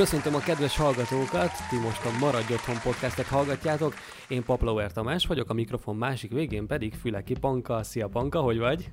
Köszöntöm a kedves hallgatókat, ti most a Maradj Otthon podcastet hallgatjátok. Én Paplauer Tamás vagyok, a mikrofon másik végén pedig Füleki Panka. Szia Panka, hogy vagy?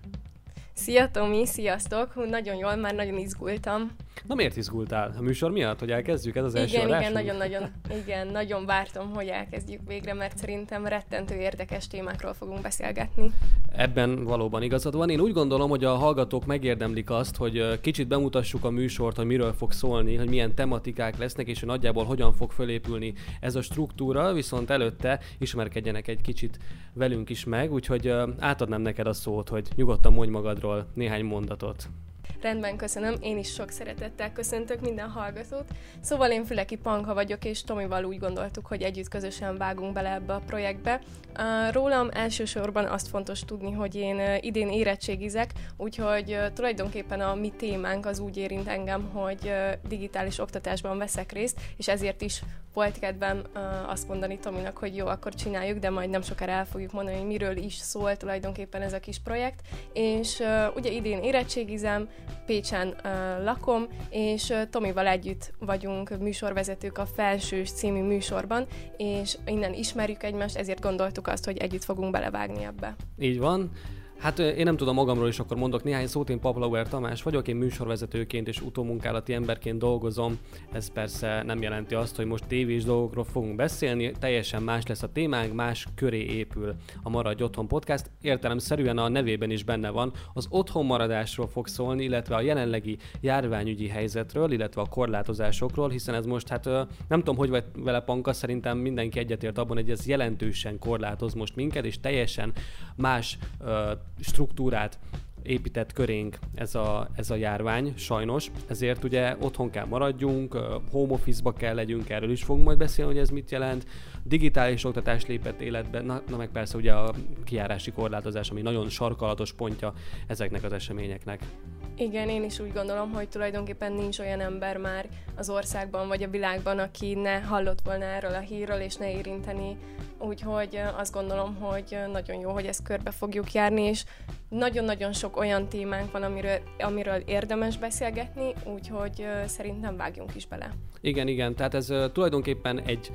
Szia Tomi, sziasztok! Nagyon jól, már nagyon izgultam. Na miért izgultál? A műsor miatt, hogy elkezdjük? Ez az igen, első Igen, adásunk? nagyon-nagyon, igen, nagyon vártam, hogy elkezdjük végre, mert szerintem rettentő érdekes témákról fogunk beszélgetni. Ebben valóban igazad van. Én úgy gondolom, hogy a hallgatók megérdemlik azt, hogy kicsit bemutassuk a műsort, hogy miről fog szólni, hogy milyen tematikák lesznek, és hogy nagyjából hogyan fog fölépülni ez a struktúra, viszont előtte ismerkedjenek egy kicsit velünk is meg, úgyhogy átadnám neked a szót, hogy nyugodtan mondj magadról néhány mondatot. Rendben, köszönöm. Én is sok szeretettel köszöntök minden hallgatót. Szóval én Füleki Panka vagyok, és Tomival úgy gondoltuk, hogy együtt közösen vágunk bele ebbe a projektbe. Rólam elsősorban azt fontos tudni, hogy én idén érettségizek, úgyhogy tulajdonképpen a mi témánk az úgy érint engem, hogy digitális oktatásban veszek részt, és ezért is volt kedvem azt mondani Tominak, hogy jó, akkor csináljuk, de majd nem sokára el fogjuk mondani, hogy miről is szól tulajdonképpen ez a kis projekt. És ugye idén érettségizem, Pécsen uh, lakom, és uh, Tomival együtt vagyunk műsorvezetők a Felsős című műsorban, és innen ismerjük egymást, ezért gondoltuk azt, hogy együtt fogunk belevágni ebbe. Így van. Hát én nem tudom magamról is, akkor mondok néhány szót. Én Paplauer Tamás vagyok, én műsorvezetőként és utómunkálati emberként dolgozom. Ez persze nem jelenti azt, hogy most tévés dolgokról fogunk beszélni, teljesen más lesz a témánk, más köré épül a Maradj Otthon podcast. Értelemszerűen a nevében is benne van, az otthon maradásról fog szólni, illetve a jelenlegi járványügyi helyzetről, illetve a korlátozásokról, hiszen ez most, hát nem tudom, hogy vagy vele Panka, szerintem mindenki egyetért abban, hogy ez jelentősen korlátoz most minket, és teljesen más struktúrát épített körénk ez a, ez a járvány, sajnos, ezért ugye otthon kell maradjunk, home office-ba kell legyünk, erről is fogunk majd beszélni, hogy ez mit jelent, digitális oktatás lépett életbe, na, na meg persze ugye a kiárási korlátozás, ami nagyon sarkalatos pontja ezeknek az eseményeknek. Igen, én is úgy gondolom, hogy tulajdonképpen nincs olyan ember már az országban vagy a világban, aki ne hallott volna erről a hírről, és ne érinteni. Úgyhogy azt gondolom, hogy nagyon jó, hogy ezt körbe fogjuk járni, és nagyon-nagyon sok olyan témánk van, amiről, amiről érdemes beszélgetni, úgyhogy szerintem vágjunk is bele. Igen, igen, tehát ez tulajdonképpen egy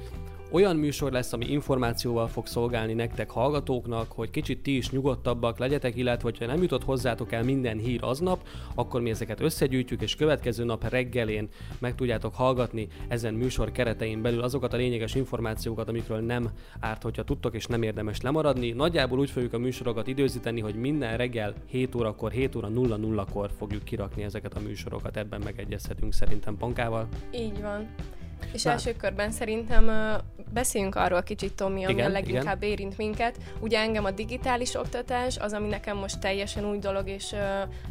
olyan műsor lesz, ami információval fog szolgálni nektek hallgatóknak, hogy kicsit ti is nyugodtabbak legyetek, illetve hogyha nem jutott hozzátok el minden hír aznap, akkor mi ezeket összegyűjtjük, és következő nap reggelén meg tudjátok hallgatni ezen műsor keretein belül azokat a lényeges információkat, amikről nem árt, hogyha tudtok, és nem érdemes lemaradni. Nagyjából úgy fogjuk a műsorokat időzíteni, hogy minden reggel 7 órakor, 7 óra 00-kor fogjuk kirakni ezeket a műsorokat, ebben megegyezhetünk szerintem Pankával. Így van. És Már. első körben szerintem uh, beszéljünk arról kicsit, Tomi, ami igen, a leginkább igen. érint minket. Ugye engem a digitális oktatás az, ami nekem most teljesen új dolog, és uh,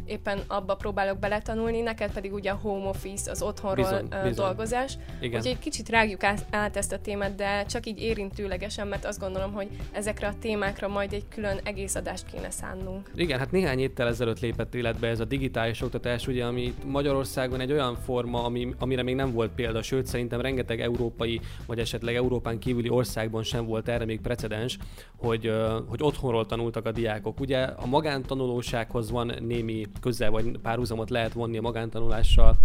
éppen abba próbálok beletanulni, neked pedig ugye a home office, az otthonról bizony, uh, bizony. dolgozás. Igen. Úgyhogy egy kicsit rágjuk át, át ezt a témát, de csak így érintőlegesen, mert azt gondolom, hogy ezekre a témákra majd egy külön egész adást kéne szánnunk. Igen, hát néhány héttel ezelőtt lépett életbe ez a digitális oktatás, ugye, ami Magyarországon egy olyan forma, ami, amire még nem volt példa, sőt szerintem rengeteg európai, vagy esetleg Európán kívüli országban sem volt erre még precedens, hogy, hogy otthonról tanultak a diákok. Ugye a magántanulósághoz van némi közel, vagy párhuzamot lehet vonni a magántanulással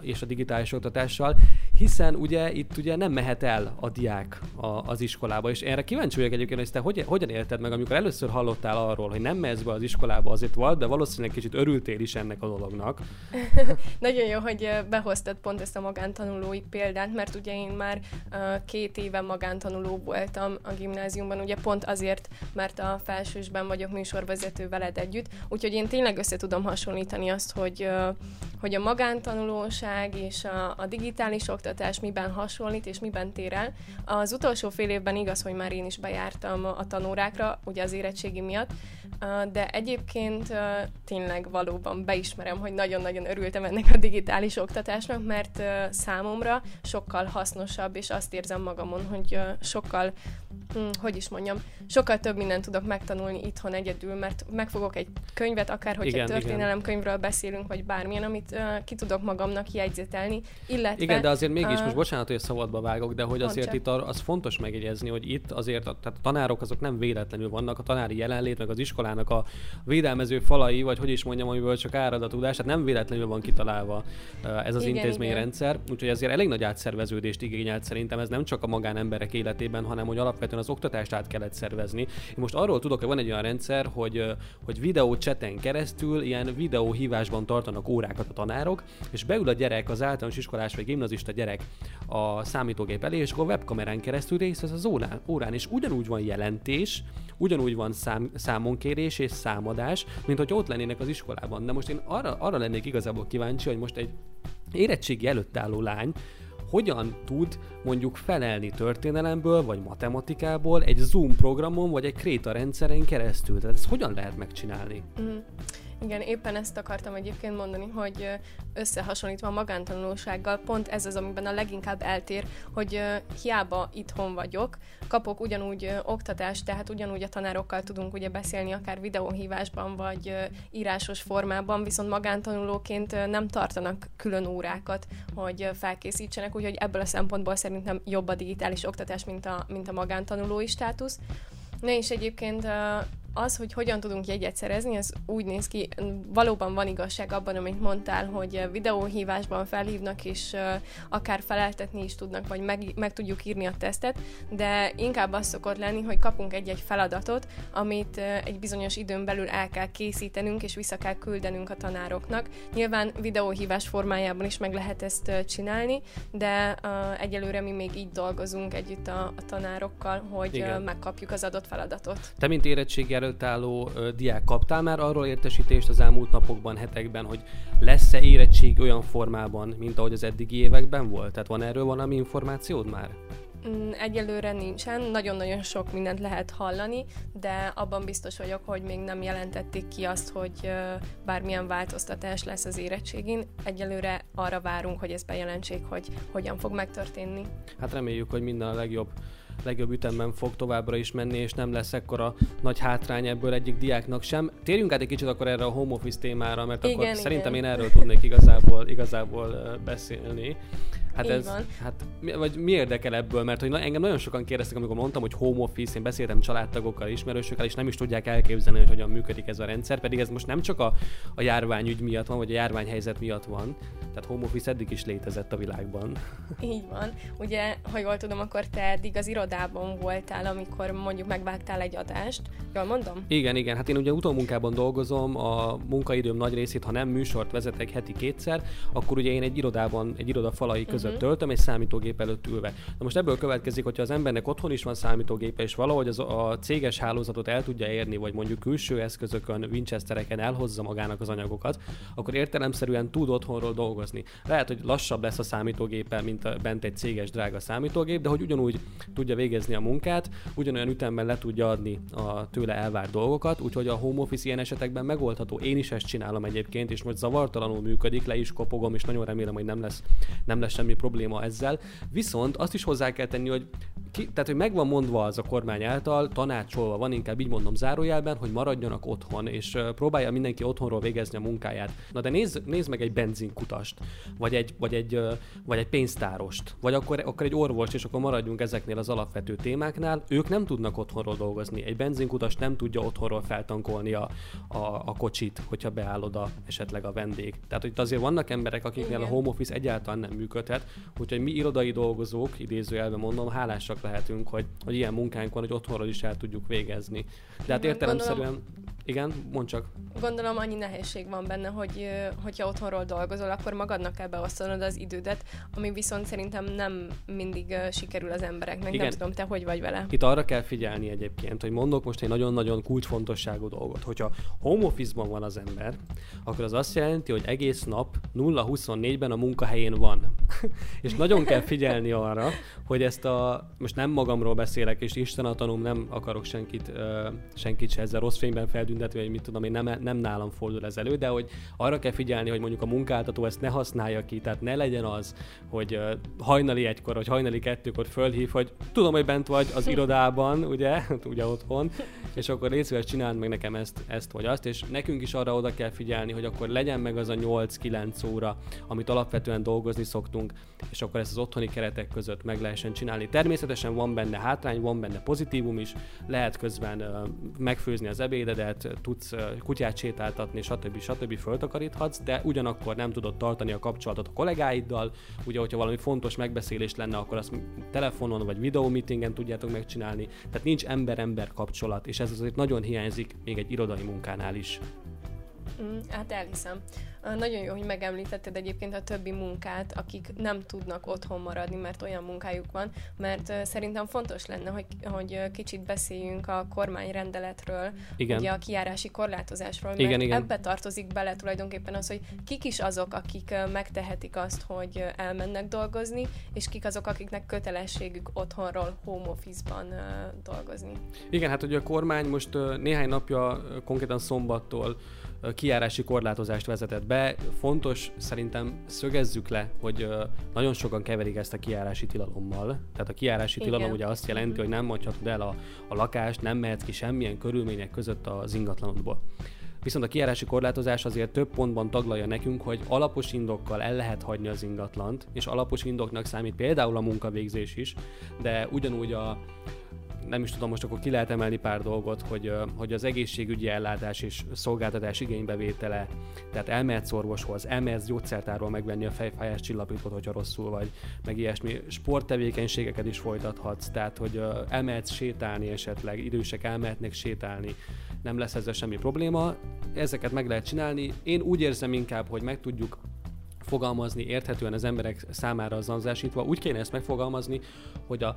és a digitális oktatással, hiszen ugye itt ugye nem mehet el a diák a, az iskolába, és erre kíváncsi vagyok egyébként, hogy te hogy, hogyan élted meg, amikor először hallottál arról, hogy nem mehetsz be az iskolába, azért volt, de valószínűleg kicsit örültél is ennek a dolognak. Nagyon jó, hogy behoztad pont ezt a magántanulói példát, mert ugye én már két éve magántanuló voltam a gimnáziumban, ugye pont azért, mert a felsősben vagyok műsorvezető veled együtt, úgyhogy én tényleg össze tudom hasonlítani azt, hogy, hogy a magántanulóság és a, a digitális oktatás miben hasonlít és miben tér el. Az utolsó fél évben igaz, hogy már én is bejártam a tanórákra, ugye az érettségi miatt, de egyébként tényleg valóban beismerem, hogy nagyon-nagyon örültem ennek a digitális oktatásnak, mert számomra sokkal hasznosabb, és azt érzem magamon, hogy sokkal hm, hogy is mondjam, sokkal több mindent tudok megtanulni itthon egyedül, mert megfogok egy könyvet, akár hogyha igen, történelemkönyvről beszélünk, vagy bármilyen, amit ki tudok magamnak jegyzetelni, illetve... Igen, de azért mégis, most bocsánat, hogy szabadba vágok, de hogy azért csak. itt az fontos megjegyezni, hogy itt azért tehát a tanárok azok nem véletlenül vannak, a tanári jelenlét, meg az iskolának a védelmező falai, vagy hogy is mondjam, amiből csak árad a tudás, tehát nem véletlenül van kitalálva ez az igen, intézményrendszer, úgyhogy azért elég nagy átszerveződést igényelt szerintem, ez nem csak a magánemberek életében, hanem hogy alapvetően az oktatást át kellett szervezni. Én most arról tudok, hogy van egy olyan rendszer, hogy, hogy videó cseten keresztül ilyen videóhívásban tartanak órákat a tanárok, és beül a gyerek, az általános iskolás vagy gimnazista gyerek a számítógép elé, és akkor a webkamerán keresztül részt vesz az órán, órán, és ugyanúgy van jelentés, ugyanúgy van szám, számonkérés és számadás, mint hogy ott lennének az iskolában. De most én arra, arra lennék igazából kíváncsi, hogy most egy érettségi előtt álló lány hogyan tud mondjuk felelni történelemből, vagy matematikából egy Zoom programon, vagy egy Kréta rendszeren keresztül. Tehát ezt hogyan lehet megcsinálni? Mm. Igen, éppen ezt akartam egyébként mondani, hogy összehasonlítva a magántanulósággal pont ez az, amiben a leginkább eltér, hogy hiába itthon vagyok, kapok ugyanúgy oktatást, tehát ugyanúgy a tanárokkal tudunk ugye beszélni, akár videóhívásban, vagy írásos formában, viszont magántanulóként nem tartanak külön órákat, hogy felkészítsenek, úgyhogy ebből a szempontból szerintem jobb a digitális oktatás, mint a, mint a magántanulói státusz. Na és egyébként az, hogy hogyan tudunk jegyet szerezni, ez úgy néz ki, valóban van igazság abban, amit mondtál, hogy videóhívásban felhívnak, és akár feleltetni is tudnak, vagy meg, meg tudjuk írni a tesztet, de inkább az szokott lenni, hogy kapunk egy-egy feladatot, amit egy bizonyos időn belül el kell készítenünk, és vissza kell küldenünk a tanároknak. Nyilván videóhívás formájában is meg lehet ezt csinálni, de egyelőre mi még így dolgozunk együtt a, a tanárokkal, hogy Igen. megkapjuk az adott feladatot. Te, mint érettségi előtt álló ö, diák kaptál már arról értesítést az elmúlt napokban, hetekben, hogy lesz-e érettség olyan formában, mint ahogy az eddigi években volt? Tehát van erről valami információd már? Mm, egyelőre nincsen, nagyon-nagyon sok mindent lehet hallani, de abban biztos vagyok, hogy még nem jelentették ki azt, hogy bármilyen változtatás lesz az érettségén. Egyelőre arra várunk, hogy ez bejelentsék, hogy hogyan fog megtörténni. Hát reméljük, hogy minden a legjobb legjobb ütemben fog továbbra is menni, és nem lesz ekkora nagy hátrány ebből egyik diáknak sem. Térjünk át egy kicsit akkor erre a home office témára, mert igen, akkor igen. szerintem én erről tudnék igazából, igazából beszélni. Hát ez, van. hát, vagy mi érdekel ebből? Mert hogy engem nagyon sokan kérdeztek, amikor mondtam, hogy home office, én beszéltem családtagokkal, ismerősökkel, és nem is tudják elképzelni, hogy hogyan működik ez a rendszer, pedig ez most nem csak a, a járványügy miatt van, vagy a járványhelyzet miatt van, tehát home office eddig is létezett a világban. Így van. Ugye, ha jól tudom, akkor te eddig az irodában voltál, amikor mondjuk megvágtál egy adást. Jól mondom? Igen, igen. Hát én ugye utómunkában dolgozom, a munkaidőm nagy részét, ha nem műsort vezetek heti kétszer, akkor ugye én egy irodában, egy iroda falai között uh-huh. töltöm, egy számítógép előtt ülve. Na most ebből következik, hogyha az embernek otthon is van számítógépe, és valahogy az, a céges hálózatot el tudja érni, vagy mondjuk külső eszközökön, Winchestereken elhozza magának az anyagokat, akkor értelemszerűen tud otthonról dolgozni. Lehet, hogy lassabb lesz a számítógéppel, mint a, bent egy céges drága számítógép, de hogy ugyanúgy tudja végezni a munkát, ugyanolyan ütemben le tudja adni a tőle elvárt dolgokat, úgyhogy a home office ilyen esetekben megoldható. Én is ezt csinálom egyébként, és most zavartalanul működik, le is kopogom, és nagyon remélem, hogy nem lesz, nem lesz semmi probléma ezzel. Viszont azt is hozzá kell tenni, hogy ki, tehát, hogy megvan mondva az a kormány által, tanácsolva van, inkább így mondom zárójelben, hogy maradjanak otthon, és próbálja mindenki otthonról végezni a munkáját. Na de nézd, nézd meg egy benzinkutast, vagy egy, vagy egy, vagy egy pénztárost, vagy akkor, akkor egy orvost, és akkor maradjunk ezeknél az alapvető témáknál. Ők nem tudnak otthonról dolgozni. Egy benzinkutas nem tudja otthonról feltankolni a, a, a kocsit, hogyha beáll oda esetleg a vendég. Tehát, hogy itt azért vannak emberek, akiknél Igen. a home office egyáltalán nem működhet, úgyhogy mi irodai dolgozók, idézőjelben mondom, hálásak lehetünk, hogy, hogy ilyen munkánk van, hogy otthonról is el tudjuk végezni. De hát értelemszerűen igen, mondd csak. Gondolom annyi nehézség van benne, hogy hogyha otthonról dolgozol, akkor magadnak kell beosztanod az idődet, ami viszont szerintem nem mindig sikerül az embereknek. Igen. Nem tudom, te hogy vagy vele. Itt arra kell figyelni egyébként, hogy mondok most egy nagyon-nagyon kulcsfontosságú dolgot. Hogyha home office-ban van az ember, akkor az azt jelenti, hogy egész nap 0-24-ben a munkahelyén van. és nagyon kell figyelni arra, hogy ezt a, most nem magamról beszélek, és Isten a tanum, nem akarok senkit, uh, senkit se ezzel rossz fényben feltüntetni, hogy mit tudom én, nem, nem nálam fordul ez elő, de hogy arra kell figyelni, hogy mondjuk a munkáltató ezt ne használja ki, tehát ne legyen az, hogy hajnali egykor, vagy hajnali kettőkor fölhív, hogy tudom, hogy bent vagy az irodában, ugye, ugye otthon, és akkor részvétel csináld meg nekem ezt, ezt vagy azt, és nekünk is arra oda kell figyelni, hogy akkor legyen meg az a 8-9 óra, amit alapvetően dolgozni szoktunk, és akkor ezt az otthoni keretek között meg lehessen csinálni. Természetesen van benne hátrány, van benne pozitívum is, lehet közben megfőzni az ebédedet, tudsz kutyát sétáltatni, stb. stb. föltakaríthatsz, de ugyanakkor nem tudod tartani a kapcsolatot a kollégáiddal, ugye, hogyha valami fontos megbeszélés lenne, akkor azt telefonon vagy videó tudjátok megcsinálni, tehát nincs ember-ember kapcsolat, és ez azért nagyon hiányzik még egy irodai munkánál is. Mm, hát elhiszem. Nagyon jó, hogy megemlítetted egyébként a többi munkát, akik nem tudnak otthon maradni, mert olyan munkájuk van, mert szerintem fontos lenne, hogy, hogy kicsit beszéljünk a kormányrendeletről, igen. ugye a kiárási korlátozásról, mert igen, igen. ebbe tartozik bele tulajdonképpen az, hogy kik is azok, akik megtehetik azt, hogy elmennek dolgozni, és kik azok, akiknek kötelességük otthonról, home office-ban dolgozni. Igen, hát ugye a kormány most néhány napja, konkrétan szombattól kiárási korlátozást vezetett be. Fontos szerintem szögezzük le, hogy nagyon sokan keverik ezt a kiárási tilalommal. Tehát a kiárási Igen. tilalom ugye azt jelenti, hogy nem mondhatod el a, a lakást, nem mehetsz ki semmilyen körülmények között az ingatlanodból. Viszont a kiárási korlátozás azért több pontban taglalja nekünk, hogy alapos indokkal el lehet hagyni az ingatlant, és alapos indoknak számít például a munkavégzés is, de ugyanúgy a, nem is tudom, most akkor ki lehet emelni pár dolgot, hogy, hogy az egészségügyi ellátás és szolgáltatás igénybevétele, tehát elmehetsz orvoshoz, elmehetsz gyógyszertárról megvenni a fejfájás csillapítót, hogyha rosszul vagy, meg ilyesmi sporttevékenységeket is folytathatsz, tehát hogy elmehetsz sétálni esetleg, idősek elmehetnek sétálni, nem lesz ezzel semmi probléma, ezeket meg lehet csinálni. Én úgy érzem inkább, hogy meg tudjuk fogalmazni érthetően az emberek számára zanzásítva. Úgy kéne ezt megfogalmazni, hogy a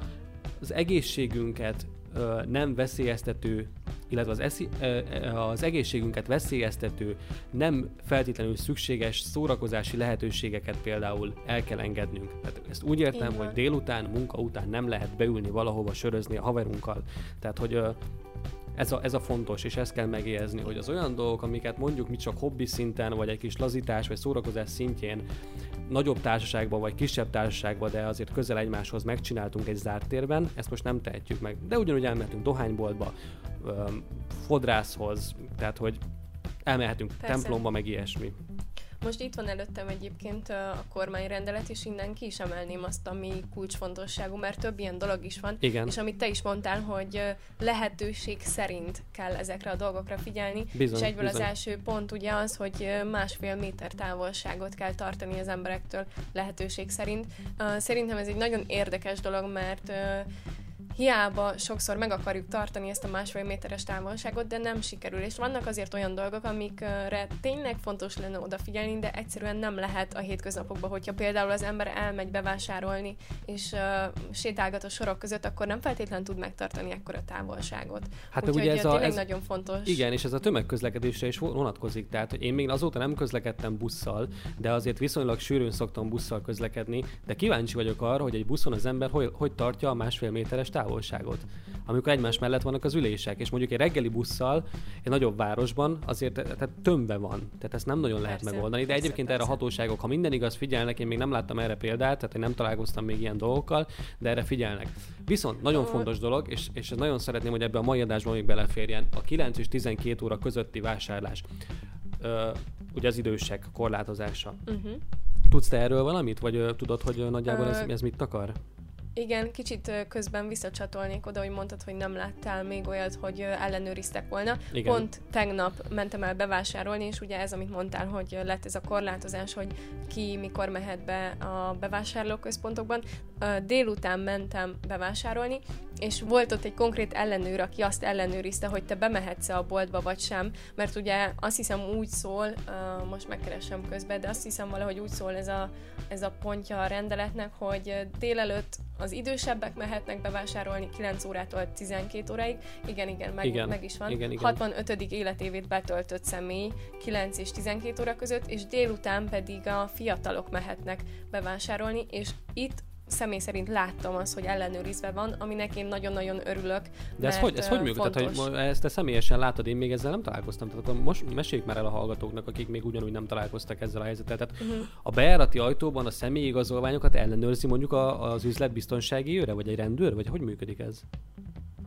az egészségünket ö, nem veszélyeztető, illetve az, eszi, ö, az egészségünket veszélyeztető, nem feltétlenül szükséges szórakozási lehetőségeket például el kell engednünk. Tehát ezt úgy értem, hogy délután, munka után nem lehet beülni valahova sörözni a haverunkkal. Tehát, hogy ö, ez a, ez a fontos, és ezt kell megjegyezni, hogy az olyan dolgok, amiket mondjuk mi csak hobbi szinten, vagy egy kis lazítás, vagy szórakozás szintjén nagyobb társaságban, vagy kisebb társaságban, de azért közel egymáshoz megcsináltunk egy zárt térben, ezt most nem tehetjük meg. De ugyanúgy elmehetünk dohányboltba, fodrászhoz, tehát hogy elmehetünk Persze. templomba, meg ilyesmi. Most itt van előttem egyébként a kormányrendelet, és innen ki is emelném azt, ami kulcsfontosságú, mert több ilyen dolog is van. Igen. És amit te is mondtál, hogy lehetőség szerint kell ezekre a dolgokra figyelni. Bizony, és egyből bizony. az első pont ugye az, hogy másfél méter távolságot kell tartani az emberektől lehetőség szerint. Szerintem ez egy nagyon érdekes dolog, mert hiába sokszor meg akarjuk tartani ezt a másfél méteres távolságot, de nem sikerül. És vannak azért olyan dolgok, amikre tényleg fontos lenne odafigyelni, de egyszerűen nem lehet a hétköznapokban, hogyha például az ember elmegy bevásárolni, és uh, sétálgat a sorok között, akkor nem feltétlenül tud megtartani ekkora távolságot. Hát Úgyhogy ugye ez a, ez, nagyon fontos. Igen, és ez a tömegközlekedésre is vonatkozik. Tehát, hogy én még azóta nem közlekedtem busszal, de azért viszonylag sűrűn szoktam busszal közlekedni, de kíváncsi vagyok arra, hogy egy buszon az ember hogy, hogy tartja a másfél méteres távolságot távolságot. Amikor egymás mellett vannak az ülések, és mondjuk egy reggeli busszal egy nagyobb városban azért tehát tömbbe van, tehát ezt nem nagyon lehet persze, megoldani, de persze, egyébként persze. erre a hatóságok, ha minden igaz figyelnek, én még nem láttam erre példát, tehát én nem találkoztam még ilyen dolgokkal, de erre figyelnek. Viszont nagyon fontos dolog, és, és nagyon szeretném, hogy ebbe a mai adásban még beleférjen, a 9 és 12 óra közötti vásárlás. Ö, ugye az idősek korlátozása. Uh-huh. Tudsz te erről valamit, vagy tudod, hogy nagyjából ez, ez mit akar? Igen, kicsit közben visszacsatolnék oda, hogy mondtad, hogy nem láttál még olyat, hogy ellenőriztek volna. Igen. Pont tegnap mentem el bevásárolni, és ugye ez, amit mondtál, hogy lett ez a korlátozás, hogy ki mikor mehet be a bevásárlóközpontokban. Délután mentem bevásárolni, és volt ott egy konkrét ellenőr, aki azt ellenőrizte, hogy te bemehetsz a boltba vagy sem, mert ugye azt hiszem úgy szól, most megkeresem közben, de azt hiszem valahogy úgy szól ez a, ez a pontja a rendeletnek, hogy délelőtt az idősebbek mehetnek bevásárolni 9 órától 12 óráig. Igen, igen, meg, igen, meg is van. Igen, igen. 65. életévét betöltött személy 9 és 12 óra között, és délután pedig a fiatalok mehetnek bevásárolni, és itt személy szerint láttam azt, hogy ellenőrizve van, aminek én nagyon-nagyon örülök. De ez hogy, ez hogy működik? Tehát, hogy ezt te személyesen látod, én még ezzel nem találkoztam. Tehát akkor most meséljük már el a hallgatóknak, akik még ugyanúgy nem találkoztak ezzel a helyzettel. Tehát uh-huh. a bejárati ajtóban a személyigazolványokat ellenőrzi mondjuk a, az üzletbiztonsági őre, vagy egy rendőr, vagy hogy működik ez?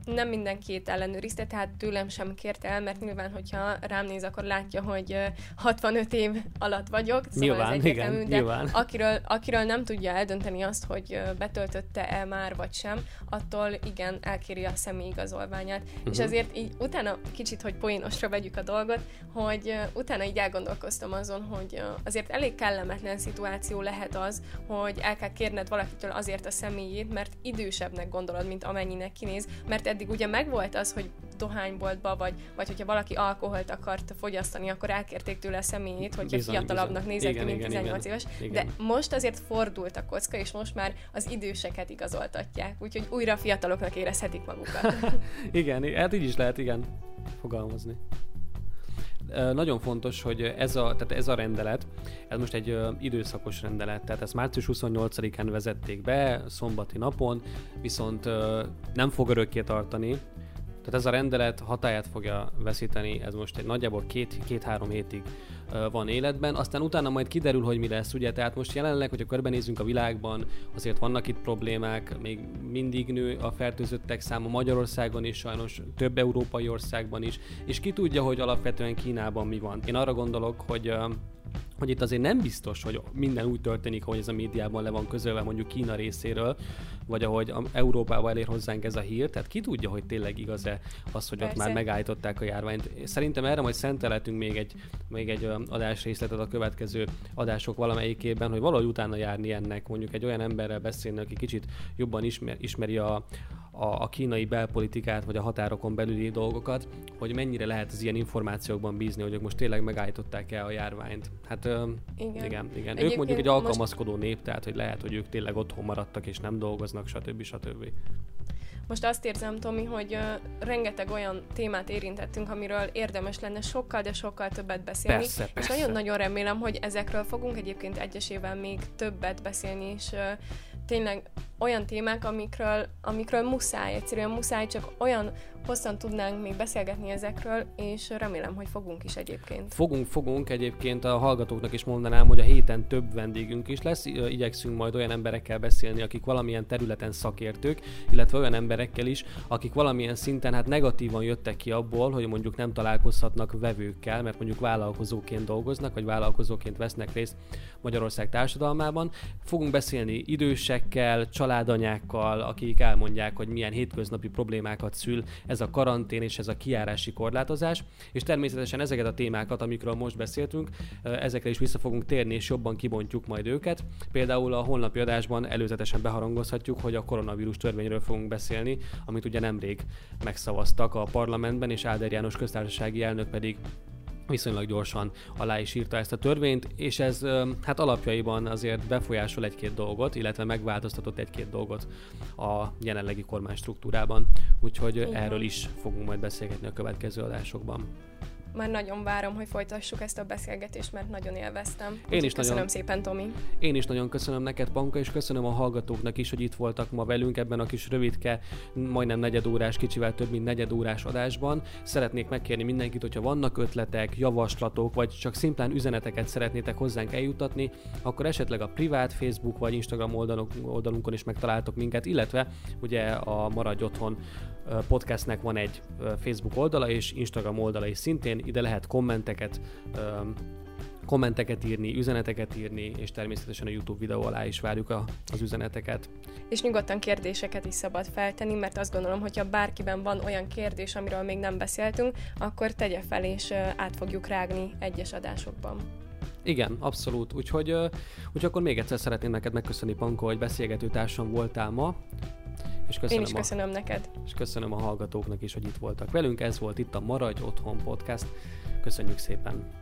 Nem mindenkit ellenőrizte, tehát tőlem sem kért el, mert nyilván, hogyha rám néz, akkor látja, hogy 65 év alatt vagyok. Szóval nyilván, ez igen, de nyilván. Akiről, akiről nem tudja eldönteni azt, hogy betöltötte-e már vagy sem, attól igen, elkéri a személyigazolványát. Uh-huh. És mhm. azért így utána kicsit, hogy poénosra vegyük a dolgot, hogy utána így elgondolkoztam azon, hogy azért elég kellemetlen szituáció lehet az, hogy el kell kérned valakitől azért a személyét, mert idősebbnek gondolod, mint amennyinek kinéz, mert eddig ugye megvolt az, hogy dohányboltba, vagy, vagy hogyha valaki alkoholt akart fogyasztani, akkor elkérték tőle a személyét, hogyha bizony, fiatalabbnak nézett ki, mint 18 igen, éves. Igen. De most azért fordult a kocka, és most már az időseket igazoltatják, úgyhogy újra fiataloknak érezhetik magukat. igen, hát így is lehet, igen, fogalmazni nagyon fontos, hogy ez a, tehát ez a rendelet, ez most egy időszakos rendelet, tehát ezt március 28-án vezették be, szombati napon, viszont nem fog örökké tartani, tehát ez a rendelet hatáját fogja veszíteni, ez most egy nagyjából két, két-három hétig van életben, aztán utána majd kiderül, hogy mi lesz, ugye, tehát most jelenleg, hogyha körbenézünk a világban, azért vannak itt problémák, még mindig nő a fertőzöttek száma Magyarországon és sajnos több európai országban is, és ki tudja, hogy alapvetően Kínában mi van. Én arra gondolok, hogy hogy itt azért nem biztos, hogy minden úgy történik, hogy ez a médiában le van közölve mondjuk Kína részéről, vagy ahogy Európába elér hozzánk ez a hír, tehát ki tudja, hogy tényleg igaz-e az, hogy Persze. ott már megállították a járványt. Szerintem erre majd szenteletünk még egy, még egy adásrészletet a következő adások valamelyikében, hogy valahogy utána járni ennek, mondjuk egy olyan emberrel beszélni, aki kicsit jobban ismer, ismeri a, a, a kínai belpolitikát, vagy a határokon belüli dolgokat, hogy mennyire lehet az ilyen információkban bízni, hogy ők most tényleg megállították-e a járványt. Hát igen, igen. igen. Ők mondjuk egy alkalmazkodó most... nép, tehát hogy lehet, hogy ők tényleg otthon maradtak és nem dolgoznak, stb. stb. Most azt érzem, Tomi, hogy uh, rengeteg olyan témát érintettünk, amiről érdemes lenne sokkal, de sokkal többet beszélni. Persze, és nagyon-nagyon remélem, hogy ezekről fogunk egyébként egyesével még többet beszélni, és uh, tényleg olyan témák, amikről, amikről muszáj, egyszerűen muszáj, csak olyan hosszan tudnánk még beszélgetni ezekről, és remélem, hogy fogunk is egyébként. Fogunk, fogunk egyébként a hallgatóknak is mondanám, hogy a héten több vendégünk is lesz, igyekszünk majd olyan emberekkel beszélni, akik valamilyen területen szakértők, illetve olyan emberekkel is, akik valamilyen szinten hát negatívan jöttek ki abból, hogy mondjuk nem találkozhatnak vevőkkel, mert mondjuk vállalkozóként dolgoznak, vagy vállalkozóként vesznek részt Magyarország társadalmában. Fogunk beszélni idősekkel, családanyákkal, akik elmondják, hogy milyen hétköznapi problémákat szül ez a karantén és ez a kiárási korlátozás, és természetesen ezeket a témákat, amikről most beszéltünk, ezekre is vissza fogunk térni, és jobban kibontjuk majd őket. Például a holnapi adásban előzetesen beharangozhatjuk, hogy a koronavírus törvényről fogunk beszélni, amit ugye nemrég megszavaztak a parlamentben, és Áder János köztársasági elnök pedig viszonylag gyorsan alá is írta ezt a törvényt, és ez hát alapjaiban azért befolyásol egy-két dolgot, illetve megváltoztatott egy-két dolgot a jelenlegi kormány struktúrában, úgyhogy Igen. erről is fogunk majd beszélgetni a következő adásokban már nagyon várom, hogy folytassuk ezt a beszélgetést, mert nagyon élveztem. Én is köszönöm nagyon, szépen, Tomi. Én is nagyon köszönöm neked, Panka, és köszönöm a hallgatóknak is, hogy itt voltak ma velünk ebben a kis rövidke, majdnem negyedórás, kicsivel több mint negyedórás adásban. Szeretnék megkérni mindenkit, hogyha vannak ötletek, javaslatok, vagy csak szimplán üzeneteket szeretnétek hozzánk eljutatni, akkor esetleg a privát Facebook vagy Instagram oldalunk, oldalunkon is megtaláltok minket, illetve ugye a Maradj Otthon podcastnek van egy Facebook oldala és Instagram oldala is szintén, ide lehet kommenteket kommenteket írni, üzeneteket írni, és természetesen a YouTube videó alá is várjuk a, az üzeneteket. És nyugodtan kérdéseket is szabad feltenni, mert azt gondolom, hogyha bárkiben van olyan kérdés, amiről még nem beszéltünk, akkor tegye fel, és át fogjuk rágni egyes adásokban. Igen, abszolút. Úgyhogy, úgyhogy akkor még egyszer szeretném neked megköszönni, Panko, hogy beszélgető társam voltál ma. És köszönöm Én is köszönöm a, neked. És köszönöm a hallgatóknak is, hogy itt voltak velünk. Ez volt itt a Maradj Otthon Podcast. Köszönjük szépen!